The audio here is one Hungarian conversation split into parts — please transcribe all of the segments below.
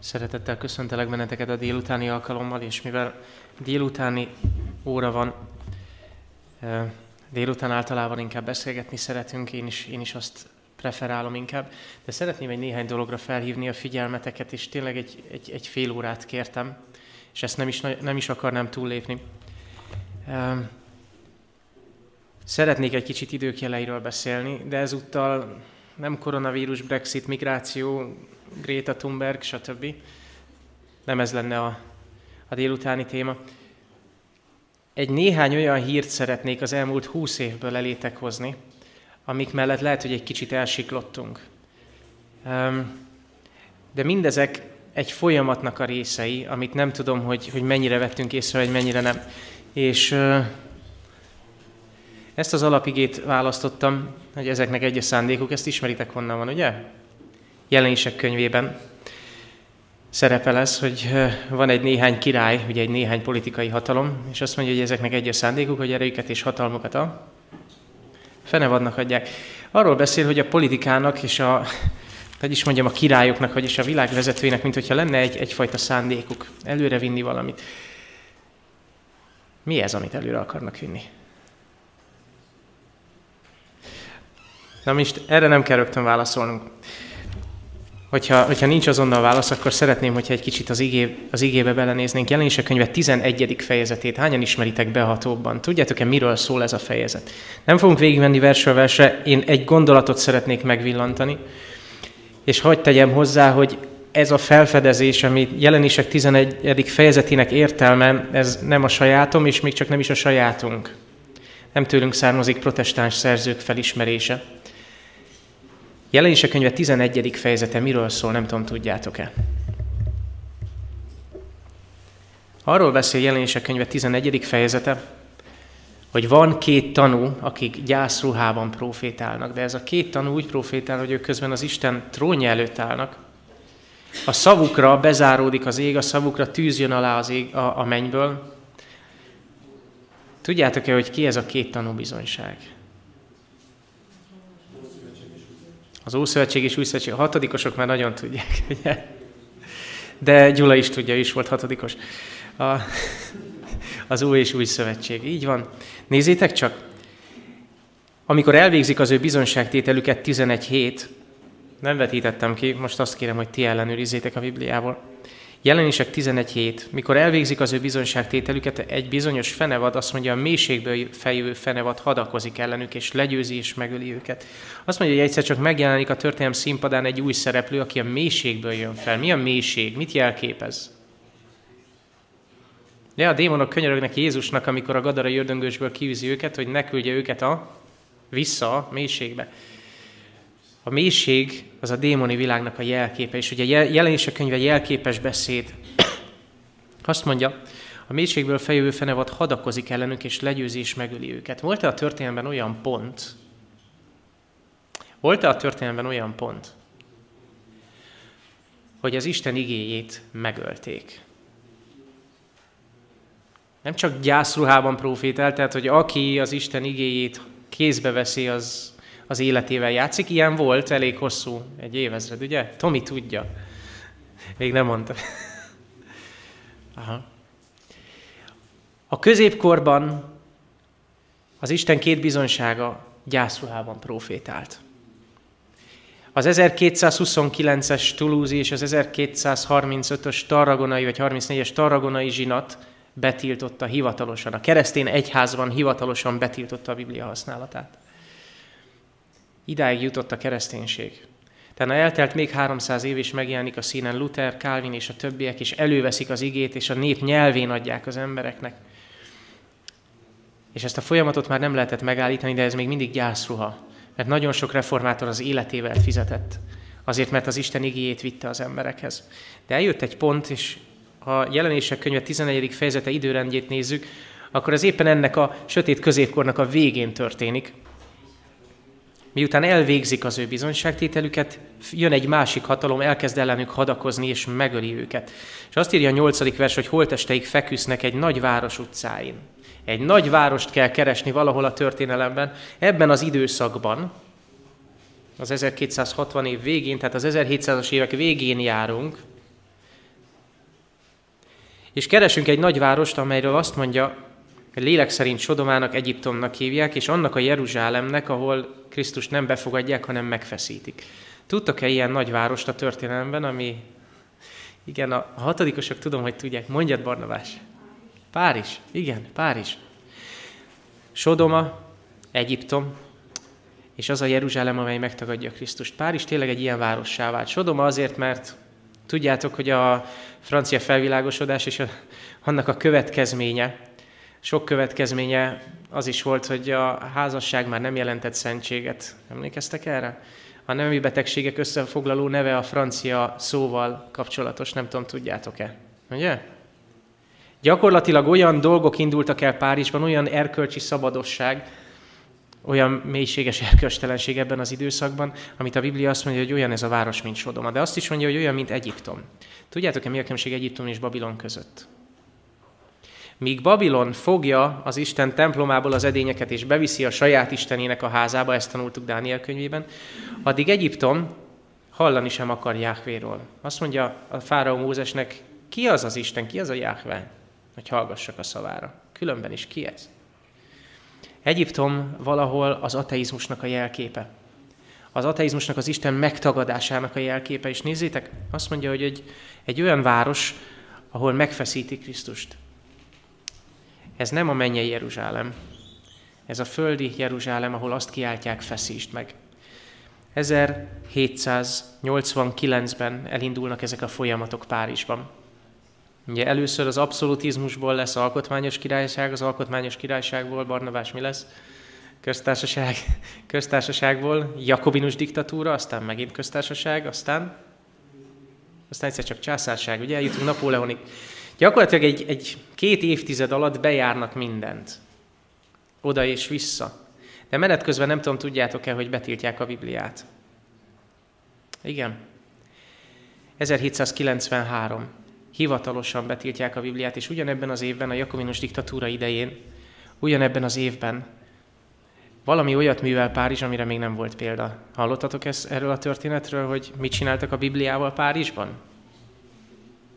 Szeretettel köszöntelek benneteket a délutáni alkalommal, és mivel délutáni óra van, délután általában inkább beszélgetni szeretünk, én is, én is azt preferálom inkább, de szeretném egy néhány dologra felhívni a figyelmeteket, és tényleg egy, egy, egy fél órát kértem, és ezt nem is, nem is akarnám túllépni. Szeretnék egy kicsit időkjeleiről beszélni, de ezúttal nem koronavírus, Brexit, migráció, Greta Thunberg, stb. Nem ez lenne a, a délutáni téma. Egy néhány olyan hírt szeretnék az elmúlt húsz évből elétek hozni, amik mellett lehet, hogy egy kicsit elsiklottunk. De mindezek egy folyamatnak a részei, amit nem tudom, hogy, hogy mennyire vettünk észre, vagy mennyire nem. És ezt az alapigét választottam, hogy ezeknek egy a szándékuk, ezt ismeritek honnan van, ugye? Jelenések könyvében szerepel ez, hogy van egy néhány király, ugye egy néhány politikai hatalom, és azt mondja, hogy ezeknek egy a szándékuk, hogy erejüket és hatalmukat a fenevadnak adják. Arról beszél, hogy a politikának és a, hogy is mondjam, a királyoknak, vagyis a világ vezetőinek, mint hogyha lenne egy, egyfajta szándékuk, előre vinni valamit. Mi ez, amit előre akarnak vinni? Na most erre nem kell rögtön válaszolnunk. Hogyha, hogyha nincs azonnal válasz, akkor szeretném, hogyha egy kicsit az, igé, az igébe belenéznénk. Jelenések könyve 11. fejezetét. Hányan ismeritek behatóbban? Tudjátok-e, miről szól ez a fejezet? Nem fogunk végigmenni versről versre, én egy gondolatot szeretnék megvillantani, és hagyd tegyem hozzá, hogy ez a felfedezés, ami jelenések 11. fejezetének értelme, ez nem a sajátom, és még csak nem is a sajátunk. Nem tőlünk származik protestáns szerzők felismerése. Jelenések könyve 11. fejezete miről szól, nem tudom, tudjátok-e? Arról beszél jelenések könyve 11. fejezete, hogy van két tanú, akik gyászruhában profétálnak, de ez a két tanú úgy profétál, hogy ők közben az Isten trónja előtt állnak. A szavukra bezáródik az ég, a szavukra tűz jön alá az ég, a, a mennyből. Tudjátok-e, hogy ki ez a két tanú Az Ószövetség és Új Szövetség, a hatodikosok már nagyon tudják, ugye? De Gyula is tudja, is volt hatodikos. A, az Új és Új Szövetség. Így van. Nézzétek csak, amikor elvégzik az ő bizonságtételüket 11 hét, nem vetítettem ki, most azt kérem, hogy ti ellenőrizzétek a Bibliával. Jelenések 11 hét, mikor elvégzik az ő bizonyságtételüket, egy bizonyos fenevad, azt mondja, a mélységből fejövő fenevad hadakozik ellenük, és legyőzi és megöli őket. Azt mondja, hogy egyszer csak megjelenik a történelem színpadán egy új szereplő, aki a mélységből jön fel. Mi a mélység? Mit jelképez? De a démonok könyörögnek Jézusnak, amikor a gadara jördöngősből kiűzi őket, hogy ne küldje őket a vissza a mélységbe. A mélység az a démoni világnak a jelképe, és ugye jelenések könyve jelképes beszéd. Azt mondja, a mélységből fejövő fenevad hadakozik ellenük, és legyőzi és megöli őket. Volt-e a történelemben olyan pont, volt-e a történelemben olyan pont, hogy az Isten igéjét megölték? Nem csak gyászruhában profétál, tehát hogy aki az Isten igéjét kézbe veszi, az, az életével játszik. Ilyen volt elég hosszú, egy évezred, ugye? Tomi tudja. Még nem mondta. Aha. A középkorban az Isten két bizonysága gyászruhában profétált. Az 1229-es Toulouse és az 1235-ös Tarragonai vagy 34-es Tarragonai zsinat betiltotta hivatalosan, a keresztény egyházban hivatalosan betiltotta a Biblia használatát. Idáig jutott a kereszténység. Tehát eltelt még 300 év, és megjelenik a színen Luther, Calvin és a többiek, és előveszik az igét, és a nép nyelvén adják az embereknek. És ezt a folyamatot már nem lehetett megállítani, de ez még mindig gyászruha. Mert nagyon sok reformátor az életével fizetett. Azért, mert az Isten igéjét vitte az emberekhez. De eljött egy pont, és ha jelenések könyve 11. fejezete időrendjét nézzük, akkor ez éppen ennek a sötét középkornak a végén történik, Miután elvégzik az ő bizonyságtételüket, jön egy másik hatalom, elkezd ellenük hadakozni, és megöli őket. És azt írja a nyolcadik vers, hogy holtesteik feküsznek egy nagy város utcáin. Egy nagy várost kell keresni valahol a történelemben, ebben az időszakban, az 1260 év végén, tehát az 1700-as évek végén járunk, És keresünk egy nagy várost, amelyről azt mondja, lélek szerint Sodomának, Egyiptomnak hívják, és annak a Jeruzsálemnek, ahol Krisztus nem befogadják, hanem megfeszítik. Tudtok-e ilyen nagy várost a történelemben, ami... Igen, a hatodikosok tudom, hogy tudják. Mondjad, Barnabás. Párizs. Igen, Párizs. Sodoma, Egyiptom, és az a Jeruzsálem, amely megtagadja Krisztust. Párizs tényleg egy ilyen várossá vált. Sodoma azért, mert tudjátok, hogy a francia felvilágosodás és a, annak a következménye, sok következménye az is volt, hogy a házasság már nem jelentett szentséget. Emlékeztek erre? A nemi betegségek összefoglaló neve a francia szóval kapcsolatos, nem tudom, tudjátok-e? Ugye? Gyakorlatilag olyan dolgok indultak el Párizsban, olyan erkölcsi szabadosság, olyan mélységes erkölcstelenség ebben az időszakban, amit a Biblia azt mondja, hogy olyan ez a város, mint Sodoma. De azt is mondja, hogy olyan, mint Egyiptom. Tudjátok-e, mi a különbség Egyiptom és Babilon között? Míg Babilon fogja az Isten templomából az edényeket és beviszi a saját istenének a házába, ezt tanultuk Dániel könyvében, addig Egyiptom hallani sem akar Jáhvéról. Azt mondja a fáraó Mózesnek, ki az az Isten, ki az a Jáhve, hogy hallgassak a szavára. Különben is ki ez? Egyiptom valahol az ateizmusnak a jelképe. Az ateizmusnak, az Isten megtagadásának a jelképe. És nézzétek, azt mondja, hogy egy, egy olyan város, ahol megfeszíti Krisztust. Ez nem a mennyei Jeruzsálem. Ez a földi Jeruzsálem, ahol azt kiáltják, feszítsd meg. 1789-ben elindulnak ezek a folyamatok Párizsban. Ugye először az abszolutizmusból lesz alkotmányos királyság, az alkotmányos királyságból, Barnabás mi lesz? Köztársaság, köztársaságból jakobinus diktatúra, aztán megint köztársaság, aztán aztán egyszer csak császárság, ugye eljutunk Napóleonig. Gyakorlatilag egy, egy két évtized alatt bejárnak mindent. Oda és vissza. De menet közben nem tudom, tudjátok-e, hogy betiltják a Bibliát. Igen. 1793 hivatalosan betiltják a Bibliát, és ugyanebben az évben, a Jakobinus diktatúra idején, ugyanebben az évben valami olyat művel Párizs, amire még nem volt példa. Hallottatok ezt, erről a történetről, hogy mit csináltak a Bibliával Párizsban?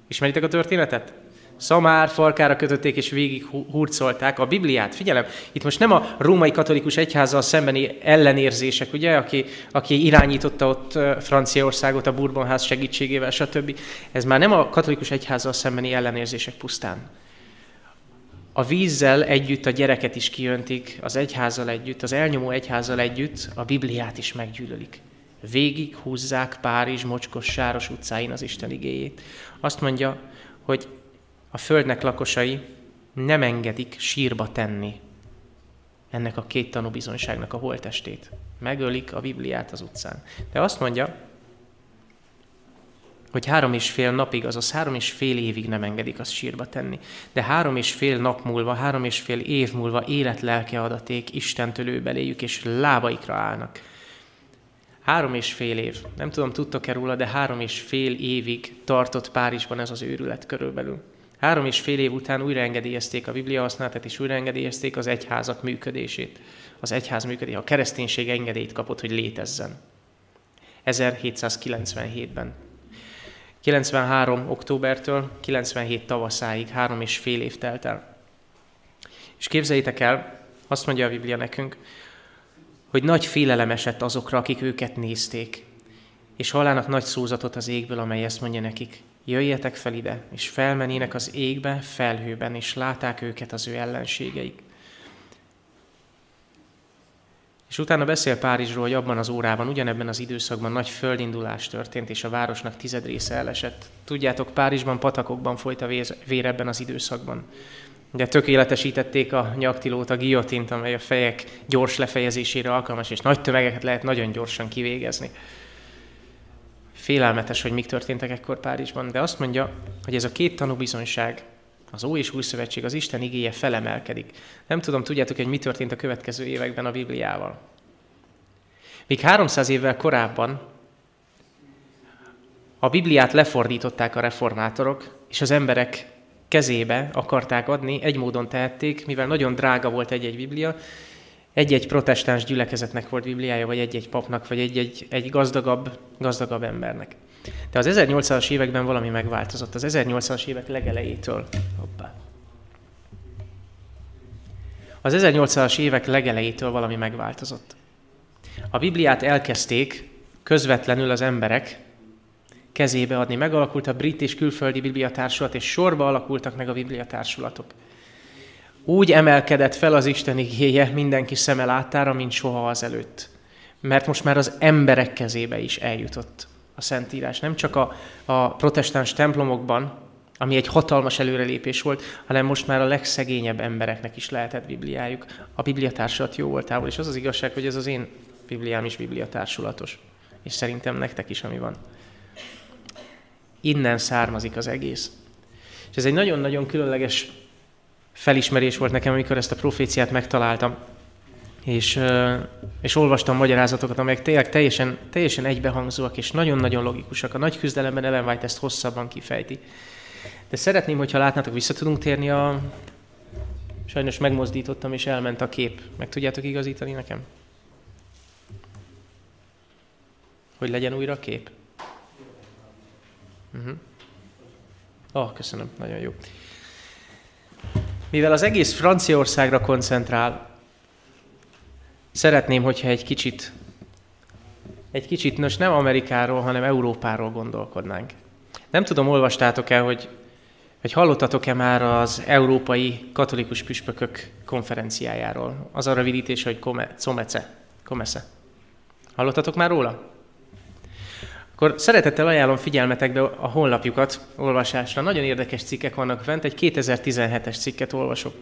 Ismeritek a történetet? Szamár farkára kötötték és végig hurcolták a Bibliát. Figyelem, itt most nem a római katolikus egyházzal szembeni ellenérzések, ugye, aki, aki irányította ott Franciaországot a Bourbonház segítségével, stb. Ez már nem a katolikus egyházzal szembeni ellenérzések pusztán. A vízzel együtt a gyereket is kijöntik, az egyházzal együtt, az elnyomó egyházzal együtt a Bibliát is meggyűlölik. Végig húzzák Párizs mocskos sáros utcáin az Isten igéjét. Azt mondja, hogy a földnek lakosai nem engedik sírba tenni ennek a két tanúbizonyságnak a holtestét. Megölik a Bibliát az utcán. De azt mondja, hogy három és fél napig, azaz három és fél évig nem engedik azt sírba tenni. De három és fél nap múlva, három és fél év múlva életlelke adaték Istentől ő beléjük, és lábaikra állnak. Három és fél év. Nem tudom, tudtok-e róla, de három és fél évig tartott Párizsban ez az őrület körülbelül. Három és fél év után újraengedélyezték a Biblia használatát, és újraengedélyezték az egyházak működését. Az egyház működés, a kereszténység engedélyt kapott, hogy létezzen. 1797-ben. 93. októbertől 97 tavaszáig három és fél év telt el. És képzeljétek el, azt mondja a Biblia nekünk, hogy nagy félelem esett azokra, akik őket nézték, és hallának nagy szózatot az égből, amely ezt mondja nekik, jöjjetek fel ide, és felmenének az égbe, felhőben, és láták őket az ő ellenségeik. És utána beszél Párizsról, hogy abban az órában, ugyanebben az időszakban nagy földindulás történt, és a városnak tized része elesett. Tudjátok, Párizsban patakokban folyt a vér ebben az időszakban. Ugye tökéletesítették a nyaktilót, a giotint, amely a fejek gyors lefejezésére alkalmas, és nagy tömegeket lehet nagyon gyorsan kivégezni. Félelmetes, hogy mik történtek ekkor Párizsban, de azt mondja, hogy ez a két tanúbizonyság, az Ó és Új Szövetség, az Isten igéje felemelkedik. Nem tudom, tudjátok, hogy mi történt a következő években a Bibliával. Míg 300 évvel korábban a Bibliát lefordították a reformátorok, és az emberek kezébe akarták adni, egy módon tehették, mivel nagyon drága volt egy-egy Biblia, egy-egy protestáns gyülekezetnek volt Bibliája, vagy egy-egy papnak, vagy egy-egy egy gazdagabb, gazdagabb embernek. De az 1800-as években valami megváltozott, az 1800-as évek legelejétől. Hoppá. Az 1800-as évek legelejétől valami megváltozott. A Bibliát elkezdték közvetlenül az emberek kezébe adni. Megalakult a brit és külföldi bibliatársulat, és sorba alakultak meg a bibliatársulatok. Úgy emelkedett fel az Isten igéje mindenki szeme láttára, mint soha az előtt. Mert most már az emberek kezébe is eljutott a Szentírás. Nem csak a, a protestáns templomokban, ami egy hatalmas előrelépés volt, hanem most már a legszegényebb embereknek is lehetett Bibliájuk. A Bibliatársulat jó voltából, és az az igazság, hogy ez az én Bibliám is Bibliatársulatos. És szerintem nektek is, ami van. Innen származik az egész. És ez egy nagyon-nagyon különleges felismerés volt nekem, amikor ezt a proféciát megtaláltam. És, és olvastam magyarázatokat, amelyek tényleg teljesen, teljesen egybehangzóak, és nagyon-nagyon logikusak. A nagy küzdelemben Ellen White ezt hosszabban kifejti. De szeretném, hogyha látnátok, vissza tudunk térni a... Sajnos megmozdítottam, és elment a kép. Meg tudjátok igazítani nekem? Hogy legyen újra a kép? Uh-huh. Oh, köszönöm, nagyon jó. Mivel az egész Franciaországra koncentrál, szeretném, hogyha egy kicsit, egy kicsit, most nem Amerikáról, hanem Európáról gondolkodnánk. Nem tudom, olvastátok-e, hogy, hogy hallottatok-e már az Európai Katolikus Püspökök konferenciájáról? Az a rövidítés, hogy Comece. Comece. Hallottatok már róla? Akkor szeretettel ajánlom figyelmetekbe a honlapjukat olvasásra. Nagyon érdekes cikkek vannak fent, egy 2017-es cikket olvasok.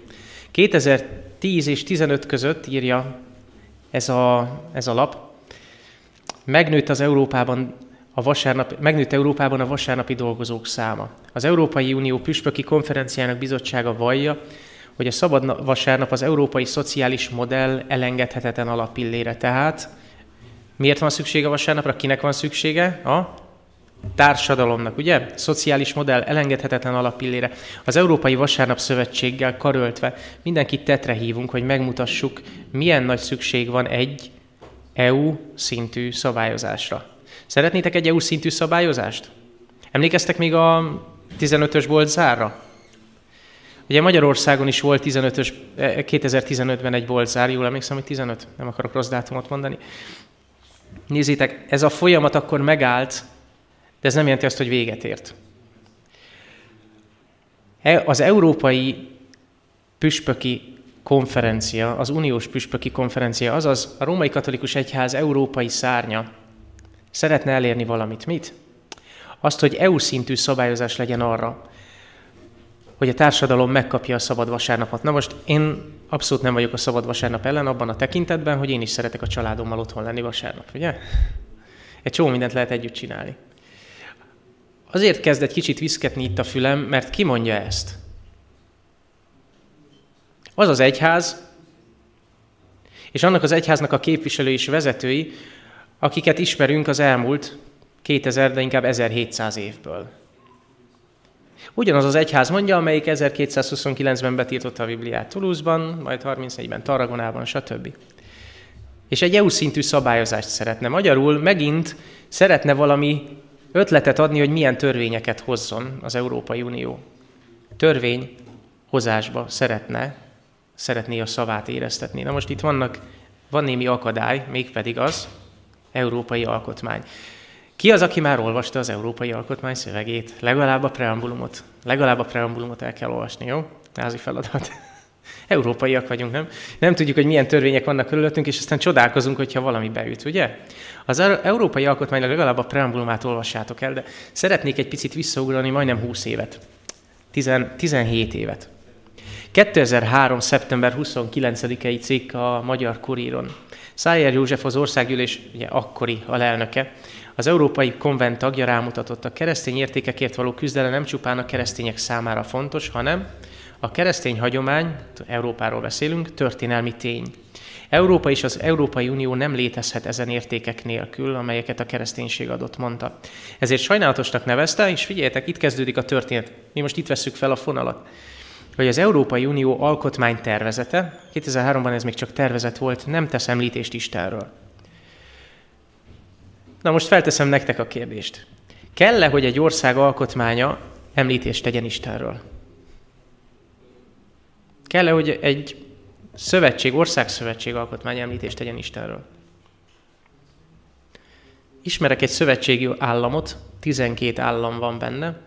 2010 és 15 között írja ez a, ez a lap. Megnőtt az Európában a vasárnap, megnőtt Európában a vasárnapi dolgozók száma. Az Európai Unió Püspöki Konferenciának bizottsága vallja, hogy a szabad vasárnap az európai szociális modell elengedhetetlen alapillére. Tehát Miért van szüksége vasárnapra? Kinek van szüksége? A társadalomnak, ugye? Szociális modell elengedhetetlen alapillére. Az Európai Vasárnap Szövetséggel karöltve mindenkit tetre hívunk, hogy megmutassuk, milyen nagy szükség van egy EU szintű szabályozásra. Szeretnétek egy EU szintű szabályozást? Emlékeztek még a 15-ös bolt zárra? Ugye Magyarországon is volt 15-ös, 2015-ben egy boltzár, jól emlékszem, hogy 15, nem akarok rossz dátumot mondani. Nézzétek, ez a folyamat akkor megállt, de ez nem jelenti azt, hogy véget ért. E, az Európai Püspöki Konferencia, az Uniós Püspöki Konferencia, azaz a Római Katolikus Egyház európai szárnya szeretne elérni valamit. Mit? Azt, hogy EU szintű szabályozás legyen arra, hogy a társadalom megkapja a szabad vasárnapot. Na most én abszolút nem vagyok a szabad vasárnap ellen abban a tekintetben, hogy én is szeretek a családommal otthon lenni vasárnap, ugye? Egy csomó mindent lehet együtt csinálni. Azért kezd egy kicsit viszketni itt a fülem, mert ki mondja ezt? Az az egyház, és annak az egyháznak a képviselői és vezetői, akiket ismerünk az elmúlt 2000, de inkább 1700 évből. Ugyanaz az egyház mondja, amelyik 1229-ben betiltotta a Bibliát Toulouse-ban, majd 34-ben Tarragonában, stb. És egy EU szintű szabályozást szeretne. Magyarul megint szeretne valami ötletet adni, hogy milyen törvényeket hozzon az Európai Unió. Törvény hozásba szeretne, szeretné a szavát éreztetni. Na most itt vannak, van némi akadály, mégpedig az európai alkotmány. Ki az, aki már olvasta az Európai Alkotmány szövegét? Legalább a preambulumot. Legalább a preambulumot el kell olvasni, jó? Házi feladat. Európaiak vagyunk, nem? Nem tudjuk, hogy milyen törvények vannak körülöttünk, és aztán csodálkozunk, hogyha valami beüt, ugye? Az Európai Alkotmány legalább a preambulumát olvassátok el, de szeretnék egy picit visszaugrani majdnem 20 évet. 10, 17 évet. 2003. szeptember 29-i cikk a Magyar Kuríron. Szájer József az országgyűlés ugye, akkori alelnöke az Európai Konvent tagja rámutatott, a keresztény értékekért való küzdelem nem csupán a keresztények számára fontos, hanem a keresztény hagyomány, Európáról beszélünk, történelmi tény. Európa és az Európai Unió nem létezhet ezen értékek nélkül, amelyeket a kereszténység adott, mondta. Ezért sajnálatosnak nevezte, és figyeljetek, itt kezdődik a történet. Mi most itt vesszük fel a fonalat hogy az Európai Unió alkotmány tervezete, 2003-ban ez még csak tervezet volt, nem tesz említést Istenről. Na most felteszem nektek a kérdést. Kell-e, hogy egy ország alkotmánya említést tegyen Istenről? Kell-e, hogy egy szövetség, országszövetség alkotmány említést tegyen Istenről? Ismerek egy szövetségi államot, 12 állam van benne,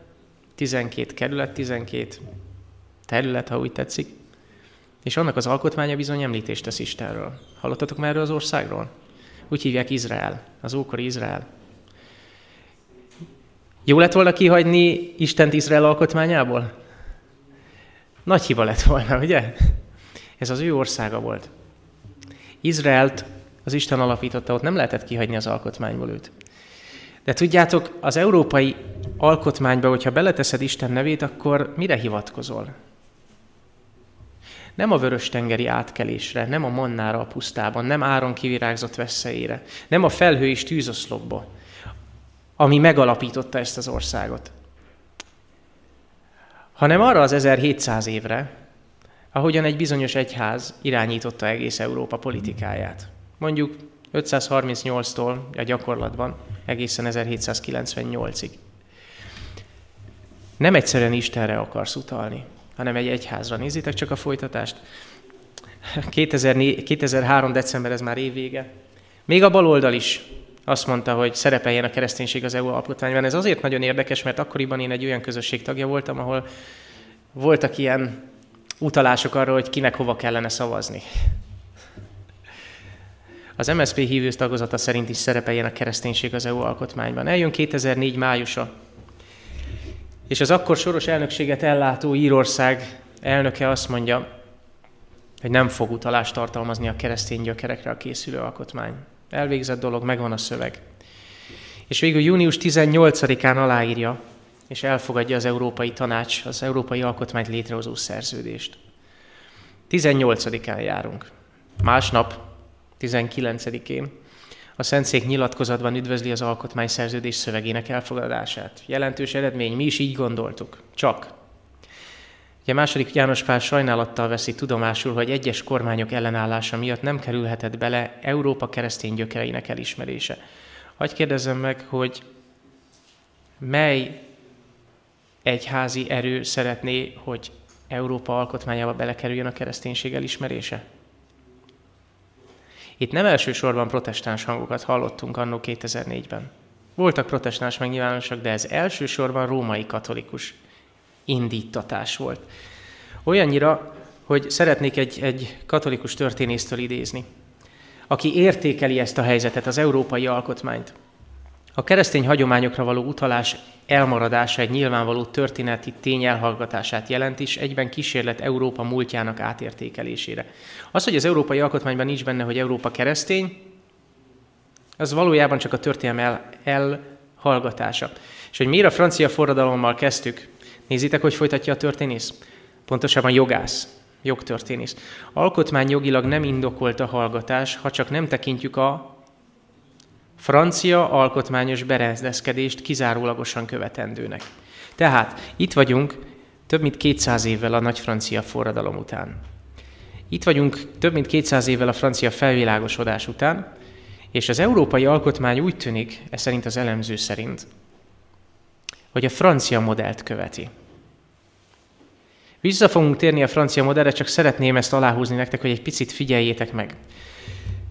12 kerület, 12 terület, ha úgy tetszik, és annak az alkotmánya bizony említést tesz Istenről. Hallottatok már erről az országról? Úgy hívják Izrael, az ókori Izrael. Jó lett volna kihagyni Istent Izrael alkotmányából? Nagy hiba lett volna, ugye? Ez az ő országa volt. Izraelt az Isten alapította, ott nem lehetett kihagyni az alkotmányból őt. De tudjátok, az európai alkotmányba, hogyha beleteszed Isten nevét, akkor mire hivatkozol? Nem a vörös-tengeri átkelésre, nem a mannára a pusztában, nem áron kivirágzott veszélyére, nem a felhő és tűzoszlopba, ami megalapította ezt az országot, hanem arra az 1700 évre, ahogyan egy bizonyos egyház irányította egész Európa politikáját. Mondjuk 538-tól a gyakorlatban egészen 1798-ig. Nem egyszerűen Istenre akarsz utalni, hanem egy egyházra. Nézzétek csak a folytatást. 2004, 2003. december, ez már évvége. Még a baloldal is azt mondta, hogy szerepeljen a kereszténység az EU alkotmányban. Ez azért nagyon érdekes, mert akkoriban én egy olyan közösség tagja voltam, ahol voltak ilyen utalások arra, hogy kinek hova kellene szavazni. Az MSZP hívő tagozata szerint is szerepeljen a kereszténység az EU alkotmányban. Eljön 2004 májusa, és az akkor soros elnökséget ellátó Írország elnöke azt mondja, hogy nem fog utalást tartalmazni a keresztény gyökerekre a készülő alkotmány. Elvégzett dolog, megvan a szöveg. És végül június 18-án aláírja, és elfogadja az Európai Tanács, az Európai Alkotmányt létrehozó szerződést. 18-án járunk. Másnap, 19-én a Szentszék nyilatkozatban üdvözli az alkotmányszerződés szövegének elfogadását. Jelentős eredmény, mi is így gondoltuk. Csak. Ugye második János Pál sajnálattal veszi tudomásul, hogy egyes kormányok ellenállása miatt nem kerülhetett bele Európa keresztény gyökereinek elismerése. Hagy kérdezzem meg, hogy mely egyházi erő szeretné, hogy Európa alkotmányába belekerüljön a kereszténység elismerése? Itt nem elsősorban protestáns hangokat hallottunk annó 2004-ben. Voltak protestáns megnyilvánosok, de ez elsősorban római katolikus indítatás volt. Olyannyira, hogy szeretnék egy, egy katolikus történésztől idézni, aki értékeli ezt a helyzetet, az európai alkotmányt. A keresztény hagyományokra való utalás elmaradása egy nyilvánvaló történeti tény elhallgatását jelent is, egyben kísérlet Európa múltjának átértékelésére. Az, hogy az európai alkotmányban nincs benne, hogy Európa keresztény, az valójában csak a történelem el, elhallgatása. És hogy miért a francia forradalommal kezdtük, nézzétek, hogy folytatja a történész. Pontosabban jogász, jogtörténész. Alkotmány jogilag nem indokolt a hallgatás, ha csak nem tekintjük a francia alkotmányos berendezkedést kizárólagosan követendőnek. Tehát itt vagyunk több mint 200 évvel a nagy francia forradalom után. Itt vagyunk több mint 200 évvel a francia felvilágosodás után, és az európai alkotmány úgy tűnik, ez szerint az elemző szerint, hogy a francia modellt követi. Vissza fogunk térni a francia modellre, csak szeretném ezt aláhúzni nektek, hogy egy picit figyeljétek meg.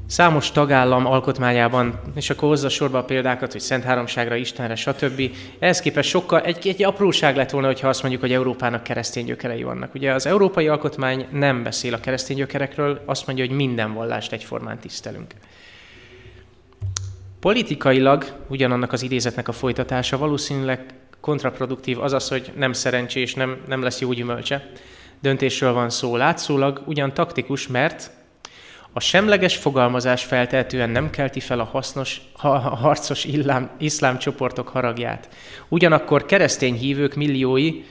Számos tagállam alkotmányában, és akkor hozza sorba a példákat, hogy Szent Háromságra, Istenre, stb. Ehhez képest sokkal, egy, egy apróság lett volna, hogyha azt mondjuk, hogy Európának keresztény gyökerei vannak. Ugye az európai alkotmány nem beszél a keresztény gyökerekről, azt mondja, hogy minden vallást egyformán tisztelünk. Politikailag ugyanannak az idézetnek a folytatása valószínűleg kontraproduktív, azaz, hogy nem szerencsés, nem, nem lesz jó gyümölcse. Döntésről van szó. Látszólag ugyan taktikus, mert a semleges fogalmazás feltehetően nem kelti fel a, hasznos, a harcos illám, iszlám csoportok haragját. Ugyanakkor keresztény hívők milliói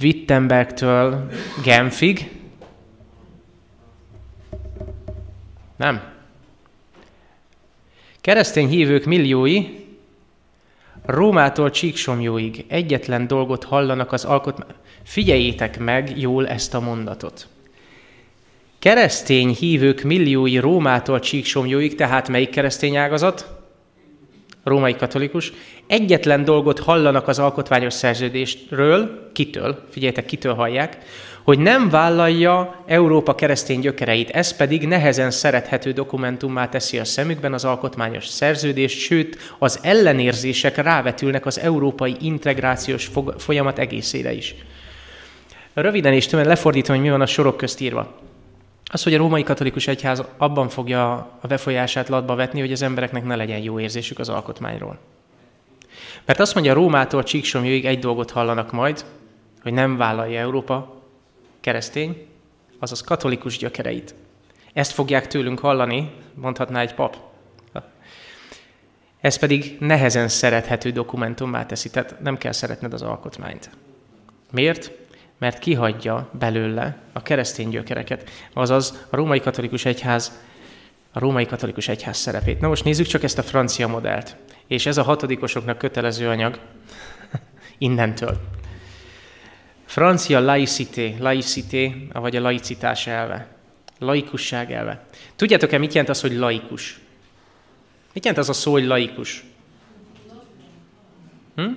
Wittenbergtől Genfig, nem. Keresztény hívők milliói Rómától Csíksomjóig egyetlen dolgot hallanak az alkotmány. Figyeljétek meg jól ezt a mondatot. Keresztény hívők milliói Rómától Csíksomjóig, tehát melyik keresztény ágazat? Római katolikus. egyetlen dolgot hallanak az alkotmányos szerződésről, kitől, figyeljetek, kitől hallják, hogy nem vállalja Európa keresztény gyökereit, ez pedig nehezen szerethető dokumentummá teszi a szemükben az alkotmányos szerződést, sőt, az ellenérzések rávetülnek az európai integrációs folyamat egészére is. Röviden és tömeg lefordítom, hogy mi van a sorok közt írva. Az, hogy a római katolikus egyház abban fogja a befolyását latba vetni, hogy az embereknek ne legyen jó érzésük az alkotmányról. Mert azt mondja, Rómától Csíksomjóig egy dolgot hallanak majd, hogy nem vállalja Európa keresztény, azaz katolikus gyökereit. Ezt fogják tőlünk hallani, mondhatná egy pap. Ez pedig nehezen szerethető dokumentummá teszi, tehát nem kell szeretned az alkotmányt. Miért? Mert kihagyja belőle a keresztény gyökereket, azaz a római katolikus egyház a római katolikus egyház szerepét. Na most nézzük csak ezt a francia modellt. És ez a hatodikosoknak kötelező anyag innentől. Francia laicité, laicité, vagy a laicitás elve. Laikusság elve. Tudjátok-e, mit jelent az, hogy laikus? Mit jelent az a szó, hogy laikus? Hm?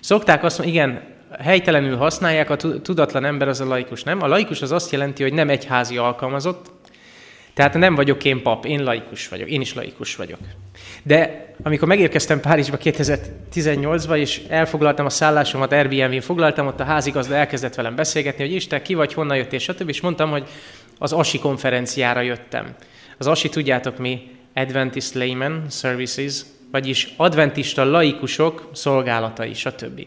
Szokták azt mondani, igen, helytelenül használják, a tudatlan ember az a laikus, nem? A laikus az azt jelenti, hogy nem egyházi alkalmazott, tehát nem vagyok én pap, én laikus vagyok, én is laikus vagyok. De amikor megérkeztem Párizsba 2018-ba, és elfoglaltam a szállásomat, Airbnb-n foglaltam, ott a házigazda elkezdett velem beszélgetni, hogy Isten, ki vagy, honnan jöttél, stb. És mondtam, hogy az ASI konferenciára jöttem. Az ASI, tudjátok mi, Adventist Layman Services, vagyis adventista laikusok szolgálatai, stb.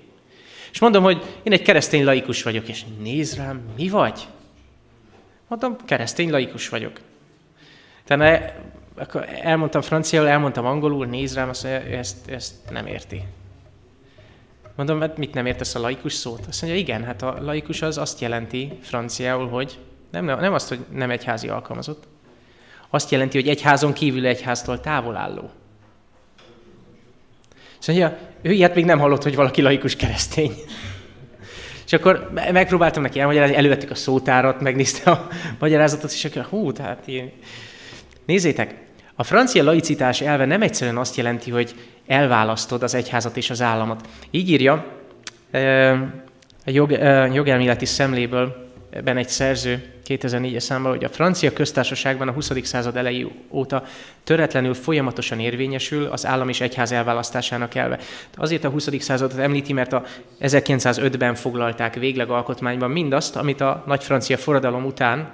És mondom, hogy én egy keresztény laikus vagyok, és néz rám, mi vagy? Mondom, keresztény laikus vagyok. Tehát akkor elmondtam franciául, elmondtam angolul, néz rám, azt mondja, ezt, ezt nem érti. Mondom, hát mit nem értesz a laikus szót? Azt mondja, igen, hát a laikus az azt jelenti franciául, hogy nem, nem azt, hogy nem egyházi alkalmazott. Azt jelenti, hogy egyházon kívül egyháztól távol álló. Azt mondja, ő ilyet még nem hallott, hogy valaki laikus keresztény. És akkor megpróbáltam neki elmagyarázni, elővettük a szótárat, megnézte a magyarázatot, és akkor hú, tehát én Nézzétek, a francia laicitás elve nem egyszerűen azt jelenti, hogy elválasztod az egyházat és az államot. Így írja a jog, jogelméleti szemléből ben egy szerző 2004-es számban, hogy a francia köztársaságban a 20. század elejé óta töretlenül folyamatosan érvényesül az állam és egyház elválasztásának elve. Azért a 20. századot említi, mert a 1905-ben foglalták végleg alkotmányban mindazt, amit a nagy francia forradalom után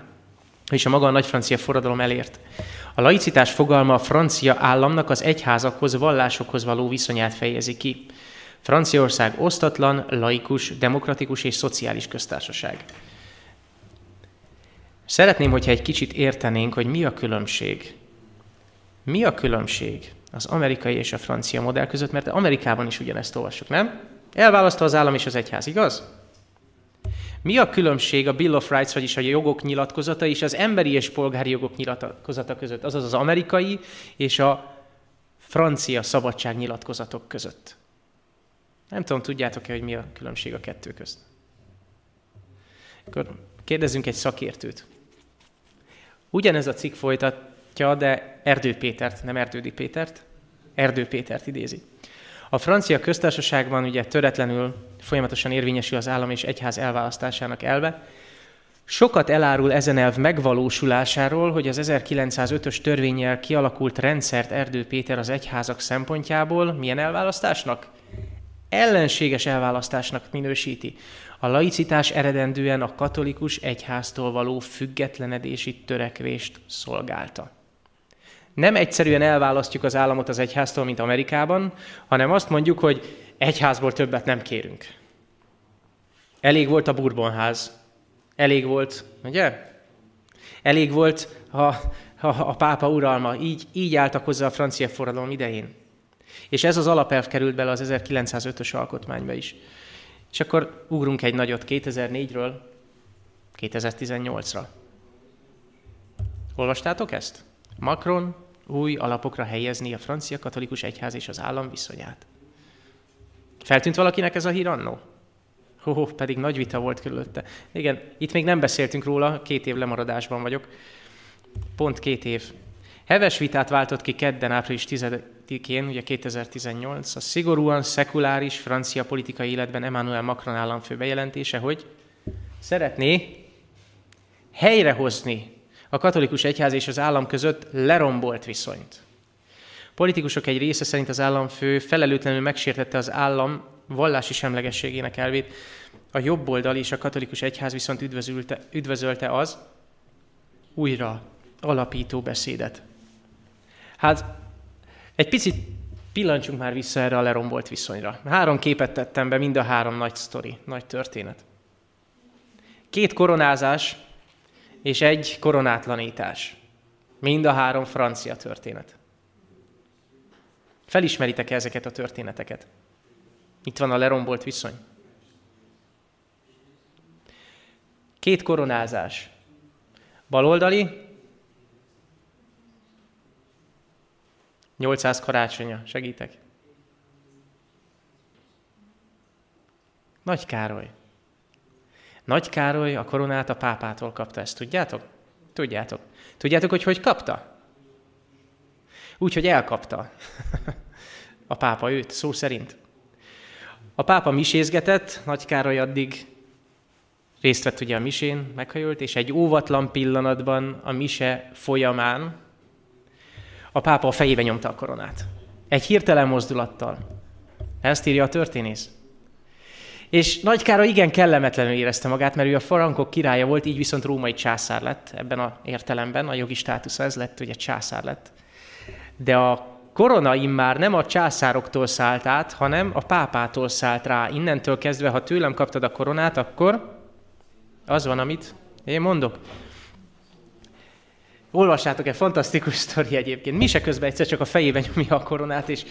és a maga a nagy francia forradalom elért. A laicitás fogalma a francia államnak az egyházakhoz, vallásokhoz való viszonyát fejezi ki. Franciaország osztatlan, laikus, demokratikus és szociális köztársaság. Szeretném, hogyha egy kicsit értenénk, hogy mi a különbség. Mi a különbség az amerikai és a francia modell között, mert Amerikában is ugyanezt olvassuk, nem? Elválasztva az állam és az egyház, igaz? Mi a különbség a Bill of Rights, vagyis a jogok nyilatkozata és az emberi és polgári jogok nyilatkozata között, azaz az amerikai és a francia szabadságnyilatkozatok között? Nem tudom, tudjátok-e, hogy mi a különbség a kettő közt? Akkor kérdezzünk egy szakértőt. Ugyanez a cikk folytatja, de Erdő Pétert, nem Erdődi Pétert, Erdő Pétert idézi. A francia köztársaságban ugye töretlenül folyamatosan érvényesül az állam és egyház elválasztásának elve. Sokat elárul ezen elv megvalósulásáról, hogy az 1905-ös törvényel kialakult rendszert Erdő Péter az egyházak szempontjából milyen elválasztásnak? Ellenséges elválasztásnak minősíti. A laicitás eredendően a katolikus egyháztól való függetlenedési törekvést szolgálta nem egyszerűen elválasztjuk az államot az egyháztól, mint Amerikában, hanem azt mondjuk, hogy egyházból többet nem kérünk. Elég volt a Bourbonház. Elég volt, ugye? Elég volt a, a, a pápa uralma. Így, így álltak hozzá a francia forradalom idején. És ez az alapelv került bele az 1905-ös alkotmányba is. És akkor ugrunk egy nagyot 2004-ről 2018-ra. Olvastátok ezt? Macron új alapokra helyezni a francia katolikus egyház és az állam viszonyát. Feltűnt valakinek ez a hír annó? Hó, pedig nagy vita volt körülötte. Igen, itt még nem beszéltünk róla, két év lemaradásban vagyok. Pont két év. Heves vitát váltott ki kedden, április 15-én, ugye 2018, a szigorúan szekuláris francia politikai életben Emmanuel Macron államfő bejelentése, hogy szeretné helyrehozni a katolikus egyház és az állam között lerombolt viszonyt. Politikusok egy része szerint az államfő felelőtlenül megsértette az állam vallási semlegességének elvét, a jobb oldal és a katolikus egyház viszont üdvözölte, üdvözölte az újra alapító beszédet. Hát egy picit pillancsunk már vissza erre a lerombolt viszonyra. Három képet tettem be, mind a három nagy sztori, nagy történet. Két koronázás és egy koronátlanítás. Mind a három francia történet. Felismeritek ezeket a történeteket? Itt van a lerombolt viszony. Két koronázás. Baloldali, 800 karácsonya, segítek. Nagy Károly. Nagy Károly a koronát a pápától kapta, ezt tudjátok? Tudjátok. Tudjátok, hogy hogy kapta? Úgy, hogy elkapta a pápa őt, szó szerint. A pápa misézgetett, Nagy Károly addig részt vett ugye a misén, meghajolt, és egy óvatlan pillanatban a mise folyamán a pápa a fejébe nyomta a koronát. Egy hirtelen mozdulattal. Ezt írja a történész. És Nagy Károly igen kellemetlenül érezte magát, mert ő a farankok királya volt, így viszont római császár lett ebben a értelemben, a jogi státusza ez lett, ugye császár lett. De a korona immár nem a császároktól szállt át, hanem a pápától szállt rá. Innentől kezdve, ha tőlem kaptad a koronát, akkor az van, amit én mondok. Olvassátok egy fantasztikus sztori egyébként. Mi se közben egyszer csak a fejében nyomja a koronát, és,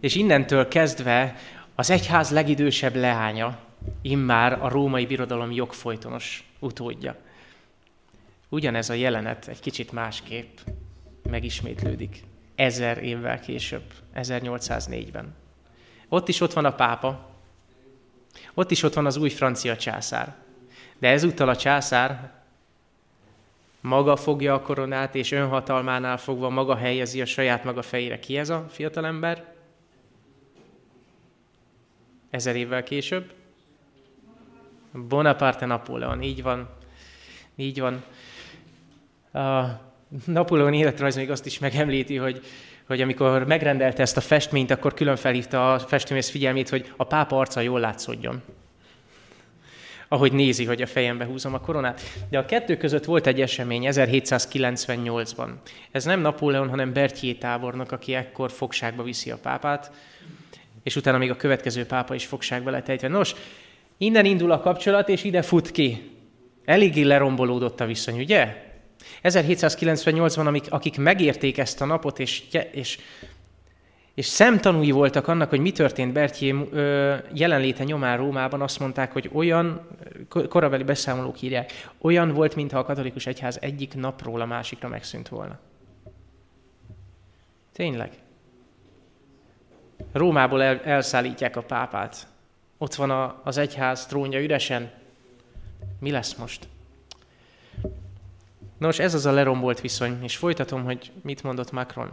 és innentől kezdve az egyház legidősebb leánya, immár a római birodalom jogfolytonos utódja. Ugyanez a jelenet egy kicsit másképp megismétlődik ezer évvel később, 1804-ben. Ott is ott van a pápa, ott is ott van az új francia császár. De ezúttal a császár maga fogja a koronát, és önhatalmánál fogva maga helyezi a saját maga fejére. Ki ez a fiatalember? Ezer évvel később? Bonaparte Napóleon, így van. Így van. A Napóleon életrajz még azt is megemlíti, hogy, hogy amikor megrendelte ezt a festményt, akkor külön felhívta a festőmész figyelmét, hogy a pápa arca jól látszódjon ahogy nézi, hogy a fejembe húzom a koronát. De a kettő között volt egy esemény 1798-ban. Ez nem Napóleon, hanem Berthier tábornok, aki ekkor fogságba viszi a pápát, és utána még a következő pápa is fogságba lett ejtve. Nos, innen indul a kapcsolat, és ide fut ki. Eléggé lerombolódott a viszony, ugye? 1798-ban, akik megérték ezt a napot, és, és és szemtanúi voltak annak, hogy mi történt Bertjé jelenléte nyomán Rómában, azt mondták, hogy olyan, korabeli beszámolók írják, olyan volt, mintha a katolikus egyház egyik napról a másikra megszűnt volna. Tényleg. Rómából el, elszállítják a pápát. Ott van a, az egyház trónja üresen. Mi lesz most? Nos, ez az a lerombolt viszony, és folytatom, hogy mit mondott Macron.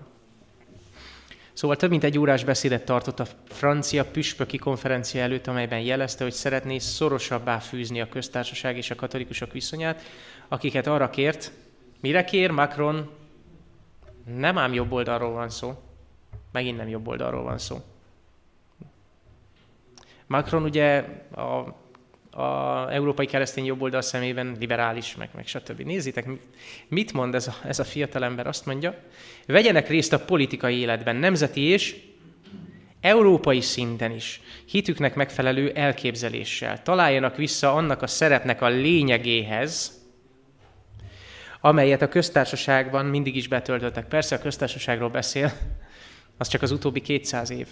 Szóval több mint egy órás beszédet tartott a francia püspöki konferencia előtt, amelyben jelezte, hogy szeretné szorosabbá fűzni a köztársaság és a katolikusok viszonyát, akiket arra kért, mire kér Macron, nem ám jobb oldalról van szó, megint nem jobb oldalról van szó. Macron ugye a a európai keresztény jobboldal szemében liberális, meg, meg stb. Nézzétek, mit mond ez a, ez a fiatalember? Azt mondja, vegyenek részt a politikai életben, nemzeti és európai szinten is, hitüknek megfelelő elképzeléssel. Találjanak vissza annak a szerepnek a lényegéhez, amelyet a köztársaságban mindig is betöltöttek. Persze a köztársaságról beszél, az csak az utóbbi 200 év.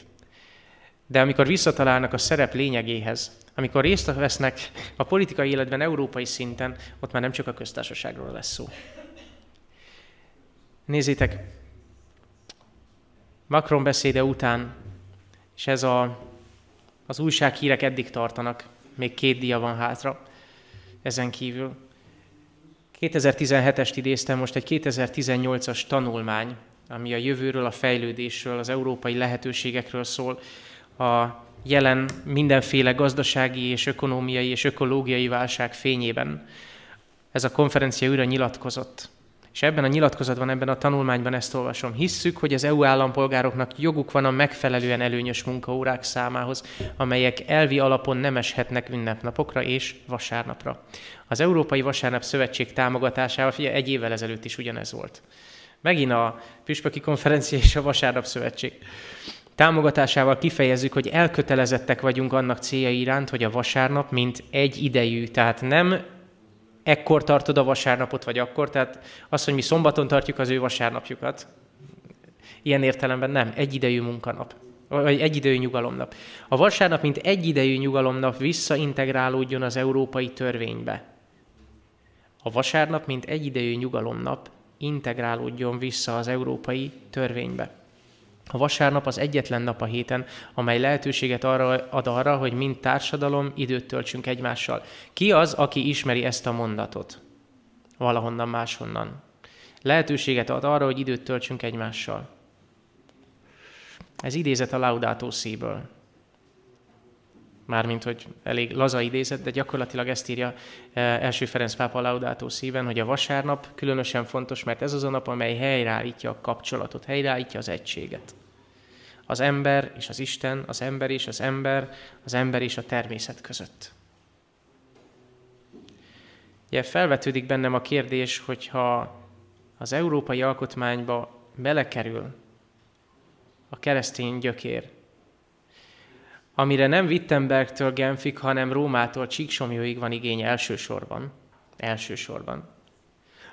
De amikor visszatalálnak a szerep lényegéhez, amikor részt vesznek a politikai életben európai szinten, ott már nem csak a köztársaságról lesz szó. Nézzétek, Macron beszéde után, és ez a, az újsághírek eddig tartanak, még két dia van hátra ezen kívül. 2017-est idéztem, most egy 2018-as tanulmány ami a jövőről, a fejlődésről, az európai lehetőségekről szól, a jelen mindenféle gazdasági és ökonómiai és ökológiai válság fényében. Ez a konferencia újra nyilatkozott. És ebben a nyilatkozatban, ebben a tanulmányban ezt olvasom. Hisszük, hogy az EU állampolgároknak joguk van a megfelelően előnyös munkaórák számához, amelyek elvi alapon nem eshetnek ünnepnapokra és vasárnapra. Az Európai Vasárnap Szövetség támogatásával, figyelj, egy évvel ezelőtt is ugyanez volt. Megint a Püspöki Konferencia és a Vasárnap Szövetség. Támogatásával kifejezzük, hogy elkötelezettek vagyunk annak célja iránt, hogy a vasárnap mint egy idejű, tehát nem ekkor tartod a vasárnapot, vagy akkor, tehát az, hogy mi szombaton tartjuk az ő vasárnapjukat, ilyen értelemben nem, egyidejű munkanap, vagy egyidejű nyugalomnap. A vasárnap, mint egyidejű nyugalomnap visszaintegrálódjon az európai törvénybe. A vasárnap, mint egyidejű nyugalomnap integrálódjon vissza az európai törvénybe. A vasárnap az egyetlen nap a héten, amely lehetőséget arra ad arra, hogy mind társadalom időt töltsünk egymással. Ki az, aki ismeri ezt a mondatot? Valahonnan máshonnan. Lehetőséget ad arra, hogy időt töltsünk egymással. Ez idézet a Laudato Si-ből. Mármint, hogy elég laza idézet, de gyakorlatilag ezt írja eh, első Ferenc pápa Laudato szíven, hogy a vasárnap különösen fontos, mert ez az a nap, amely helyreállítja a kapcsolatot, helyreállítja az egységet. Az ember és az Isten, az ember és az ember, az ember és a természet között. Ugye felvetődik bennem a kérdés, hogyha az európai alkotmányba belekerül a keresztény gyökér, amire nem Wittenbergtől Genfig, hanem Rómától Csíksomjóig van igény elsősorban, elsősorban,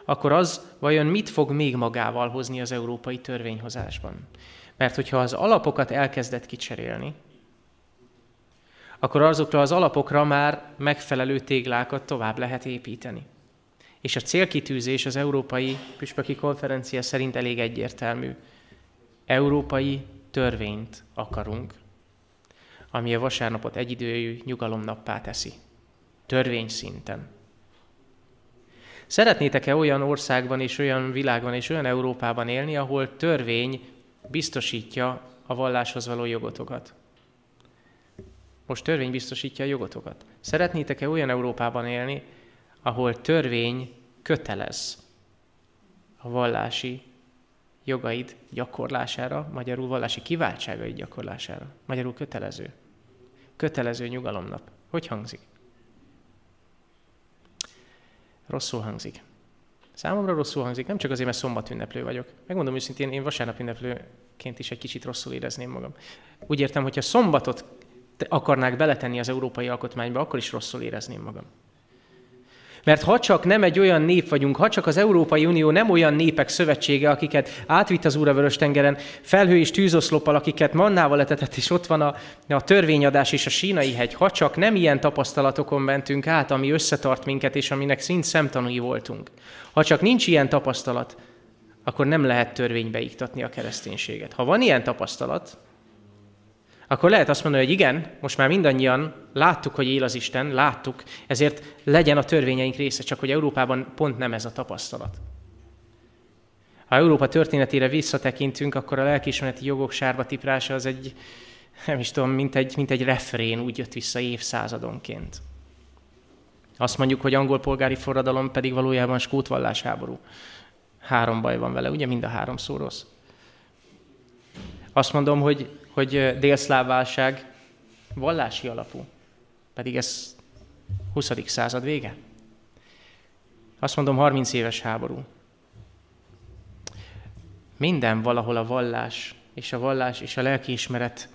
akkor az vajon mit fog még magával hozni az európai törvényhozásban? Mert hogyha az alapokat elkezdett kicserélni, akkor azokra az alapokra már megfelelő téglákat tovább lehet építeni. És a célkitűzés az Európai Püspöki Konferencia szerint elég egyértelmű. Európai törvényt akarunk ami a vasárnapot egyidőjű nyugalomnappá teszi. Törvény szinten. Szeretnétek-e olyan országban és olyan világban és olyan Európában élni, ahol törvény biztosítja a valláshoz való jogotokat? Most törvény biztosítja a jogotokat. Szeretnétek-e olyan Európában élni, ahol törvény kötelez a vallási jogaid gyakorlására, magyarul vallási kiváltságaid gyakorlására, magyarul kötelező kötelező nyugalomnap. Hogy hangzik? Rosszul hangzik. Számomra rosszul hangzik, nem csak azért, mert szombat ünneplő vagyok. Megmondom őszintén, én vasárnap ünneplőként is egy kicsit rosszul érezném magam. Úgy értem, hogyha szombatot akarnák beletenni az európai alkotmányba, akkor is rosszul érezném magam. Mert ha csak nem egy olyan nép vagyunk, ha csak az Európai Unió nem olyan népek szövetsége, akiket átvitt az Úr a Vörös-tengeren, felhő és tűzoszlopal, akiket mannával letetett, és ott van a, a törvényadás és a sínai hegy, ha csak nem ilyen tapasztalatokon mentünk át, ami összetart minket, és aminek szint szemtanúi voltunk. Ha csak nincs ilyen tapasztalat, akkor nem lehet törvénybe iktatni a kereszténységet. Ha van ilyen tapasztalat, akkor lehet azt mondani, hogy igen, most már mindannyian láttuk, hogy él az Isten, láttuk, ezért legyen a törvényeink része, csak hogy Európában pont nem ez a tapasztalat. Ha Európa történetére visszatekintünk, akkor a lelkiismereti jogok sárba tiprása az egy, nem is tudom, mint egy, mint egy refrén úgy jött vissza évszázadonként. Azt mondjuk, hogy angol polgári forradalom pedig valójában skótvallás háború. Három baj van vele, ugye mind a három szó rossz. Azt mondom, hogy hogy délszláv válság vallási alapú. Pedig ez 20. század vége. Azt mondom, 30 éves háború. Minden valahol a vallás és a vallás és a lelkiismeret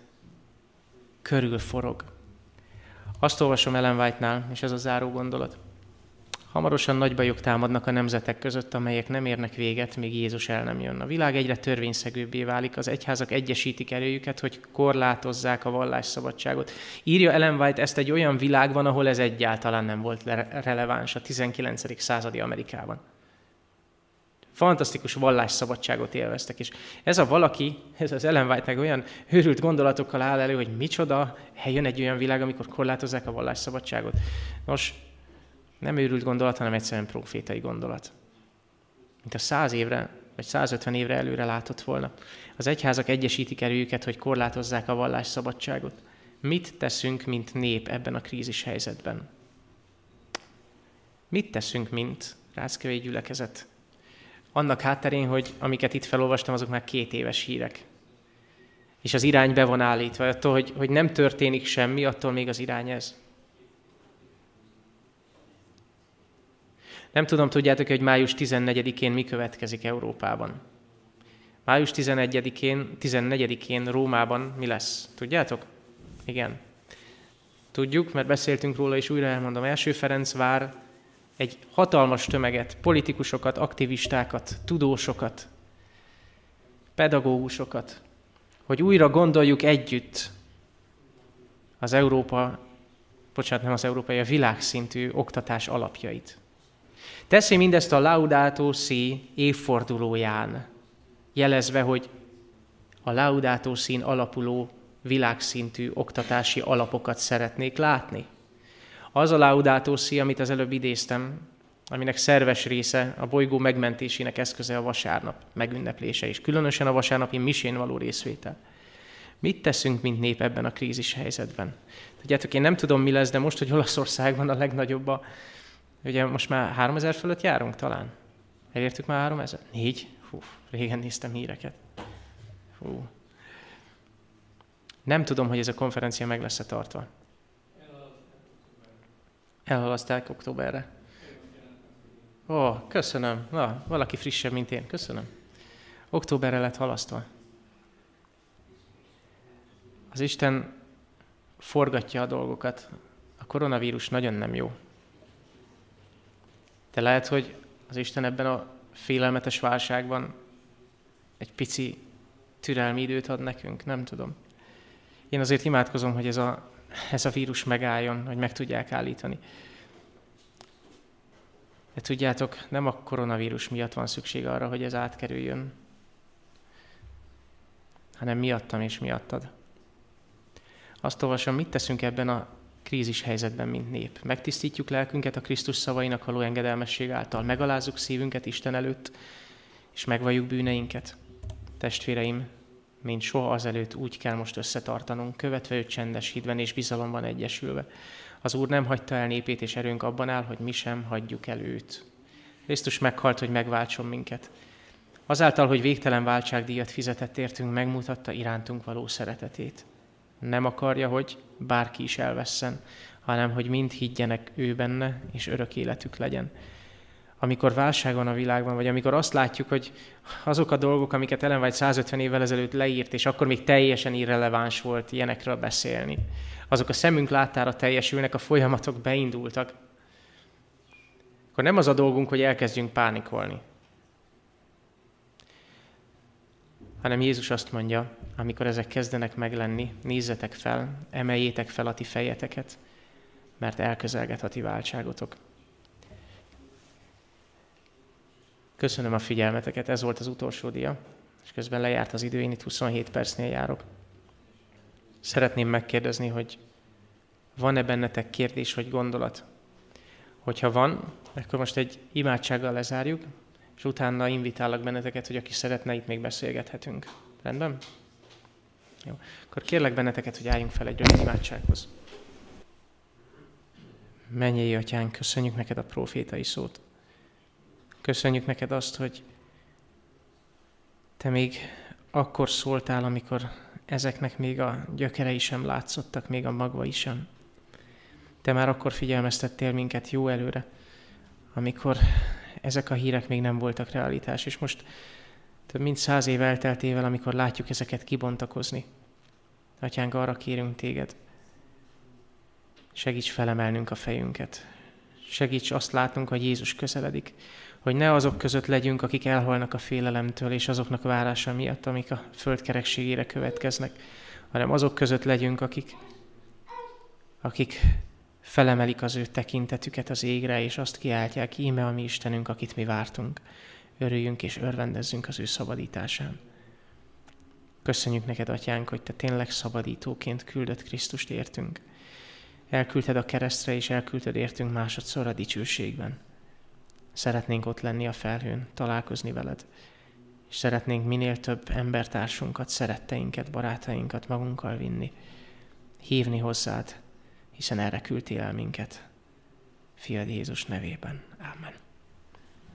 körül forog. Azt olvasom Ellen White-nál, és ez a záró gondolat. Hamarosan nagy bajok támadnak a nemzetek között, amelyek nem érnek véget, míg Jézus el nem jön. A világ egyre törvényszegőbbé válik, az egyházak egyesítik erőjüket, hogy korlátozzák a vallásszabadságot. Írja Ellen White ezt egy olyan világban, ahol ez egyáltalán nem volt releváns a 19. századi Amerikában. Fantasztikus vallásszabadságot élveztek, és ez a valaki, ez az Ellen White meg olyan hőrült gondolatokkal áll elő, hogy micsoda, eljön egy olyan világ, amikor korlátozzák a vallásszabadságot. Nos, nem őrült gondolat, hanem egyszerűen profétai gondolat. Mint a száz évre vagy 150 évre előre látott volna. Az egyházak egyesítik erőjüket, hogy korlátozzák a vallás szabadságot. Mit teszünk, mint nép ebben a krízis helyzetben? Mit teszünk, mint Ráckevei gyülekezet? Annak hátterén, hogy amiket itt felolvastam, azok már két éves hírek. És az irány be van állítva. Attól, hogy, hogy nem történik semmi, attól még az irány ez. Nem tudom, tudjátok, hogy május 14-én mi következik Európában. Május 11-én, 14-én Rómában mi lesz? Tudjátok? Igen. Tudjuk, mert beszéltünk róla, és újra elmondom. Első Ferenc vár egy hatalmas tömeget, politikusokat, aktivistákat, tudósokat, pedagógusokat, hogy újra gondoljuk együtt az Európa, bocsánat, nem az európai, a világszintű oktatás alapjait. Teszi mindezt a Laudato Si évfordulóján, jelezve, hogy a Laudato Si alapuló világszintű oktatási alapokat szeretnék látni. Az a Laudato Si, amit az előbb idéztem, aminek szerves része a bolygó megmentésének eszköze a vasárnap megünneplése, és különösen a vasárnapi misén való részvétel. Mit teszünk, mint nép ebben a krízis helyzetben? Tudjátok, én nem tudom, mi lesz, de most, hogy Olaszországban a legnagyobb a Ugye most már 3000 fölött járunk talán? Elértük már 3000? Négy? Hú, régen néztem híreket. Hú. Nem tudom, hogy ez a konferencia meg lesz-e tartva. Elhalaszták októberre. Ó, köszönöm. Na, valaki frissebb, mint én. Köszönöm. Októberre lett halasztva. Az Isten forgatja a dolgokat. A koronavírus nagyon nem jó. De lehet, hogy az Isten ebben a félelmetes válságban egy pici türelmi időt ad nekünk, nem tudom. Én azért imádkozom, hogy ez a, ez a vírus megálljon, hogy meg tudják állítani. De tudjátok, nem a koronavírus miatt van szükség arra, hogy ez átkerüljön, hanem miattam és miattad. Azt olvasom, mit teszünk ebben a krízis helyzetben, mint nép. Megtisztítjuk lelkünket a Krisztus szavainak való engedelmesség által, megalázzuk szívünket Isten előtt, és megvalljuk bűneinket. Testvéreim, mint soha azelőtt úgy kell most összetartanunk, követve őt csendes hídben és bizalomban egyesülve. Az Úr nem hagyta el népét, és erőnk abban áll, hogy mi sem hagyjuk el őt. Krisztus meghalt, hogy megváltson minket. Azáltal, hogy végtelen váltságdíjat fizetett értünk, megmutatta irántunk való szeretetét. Nem akarja, hogy bárki is elvesszen, hanem hogy mind higgyenek ő benne, és örök életük legyen. Amikor válság van a világban, vagy amikor azt látjuk, hogy azok a dolgok, amiket Ellen vagy 150 évvel ezelőtt leírt, és akkor még teljesen irreleváns volt ilyenekről beszélni, azok a szemünk láttára teljesülnek, a folyamatok beindultak, akkor nem az a dolgunk, hogy elkezdjünk pánikolni, hanem Jézus azt mondja, amikor ezek kezdenek meglenni, nézzetek fel, emeljétek fel a ti fejeteket, mert elközelget a ti váltságotok. Köszönöm a figyelmeteket, ez volt az utolsó dia, és közben lejárt az idő, én itt 27 percnél járok. Szeretném megkérdezni, hogy van-e bennetek kérdés vagy gondolat? Hogyha van, akkor most egy imádsággal lezárjuk, és utána invitálok benneteket, hogy aki szeretne, itt még beszélgethetünk. Rendben? Jó. Akkor kérlek benneteket, hogy álljunk fel egy rövid imádsághoz. Menjél, Atyánk, köszönjük neked a profétai szót. Köszönjük neked azt, hogy te még akkor szóltál, amikor ezeknek még a gyökerei sem látszottak, még a magvai sem. Te már akkor figyelmeztettél minket jó előre, amikor ezek a hírek még nem voltak realitás, és most több mint száz év elteltével, amikor látjuk ezeket kibontakozni. Atyánk, arra kérünk téged, segíts felemelnünk a fejünket. Segíts azt látnunk, hogy Jézus közeledik, hogy ne azok között legyünk, akik elhalnak a félelemtől és azoknak várása miatt, amik a földkerekségére következnek, hanem azok között legyünk, akik, akik felemelik az ő tekintetüket az égre, és azt kiáltják, íme a mi Istenünk, akit mi vártunk. Örüljünk és örvendezzünk az ő szabadításán. Köszönjük neked, Atyánk, hogy Te tényleg szabadítóként küldött Krisztust értünk. Elküldted a keresztre, és elküldted értünk másodszor a dicsőségben. Szeretnénk ott lenni a felhőn, találkozni veled. és szeretnénk minél több embertársunkat, szeretteinket, barátainkat magunkkal vinni, hívni hozzád, hiszen erre küldtél el minket. Fiad Jézus nevében. Amen.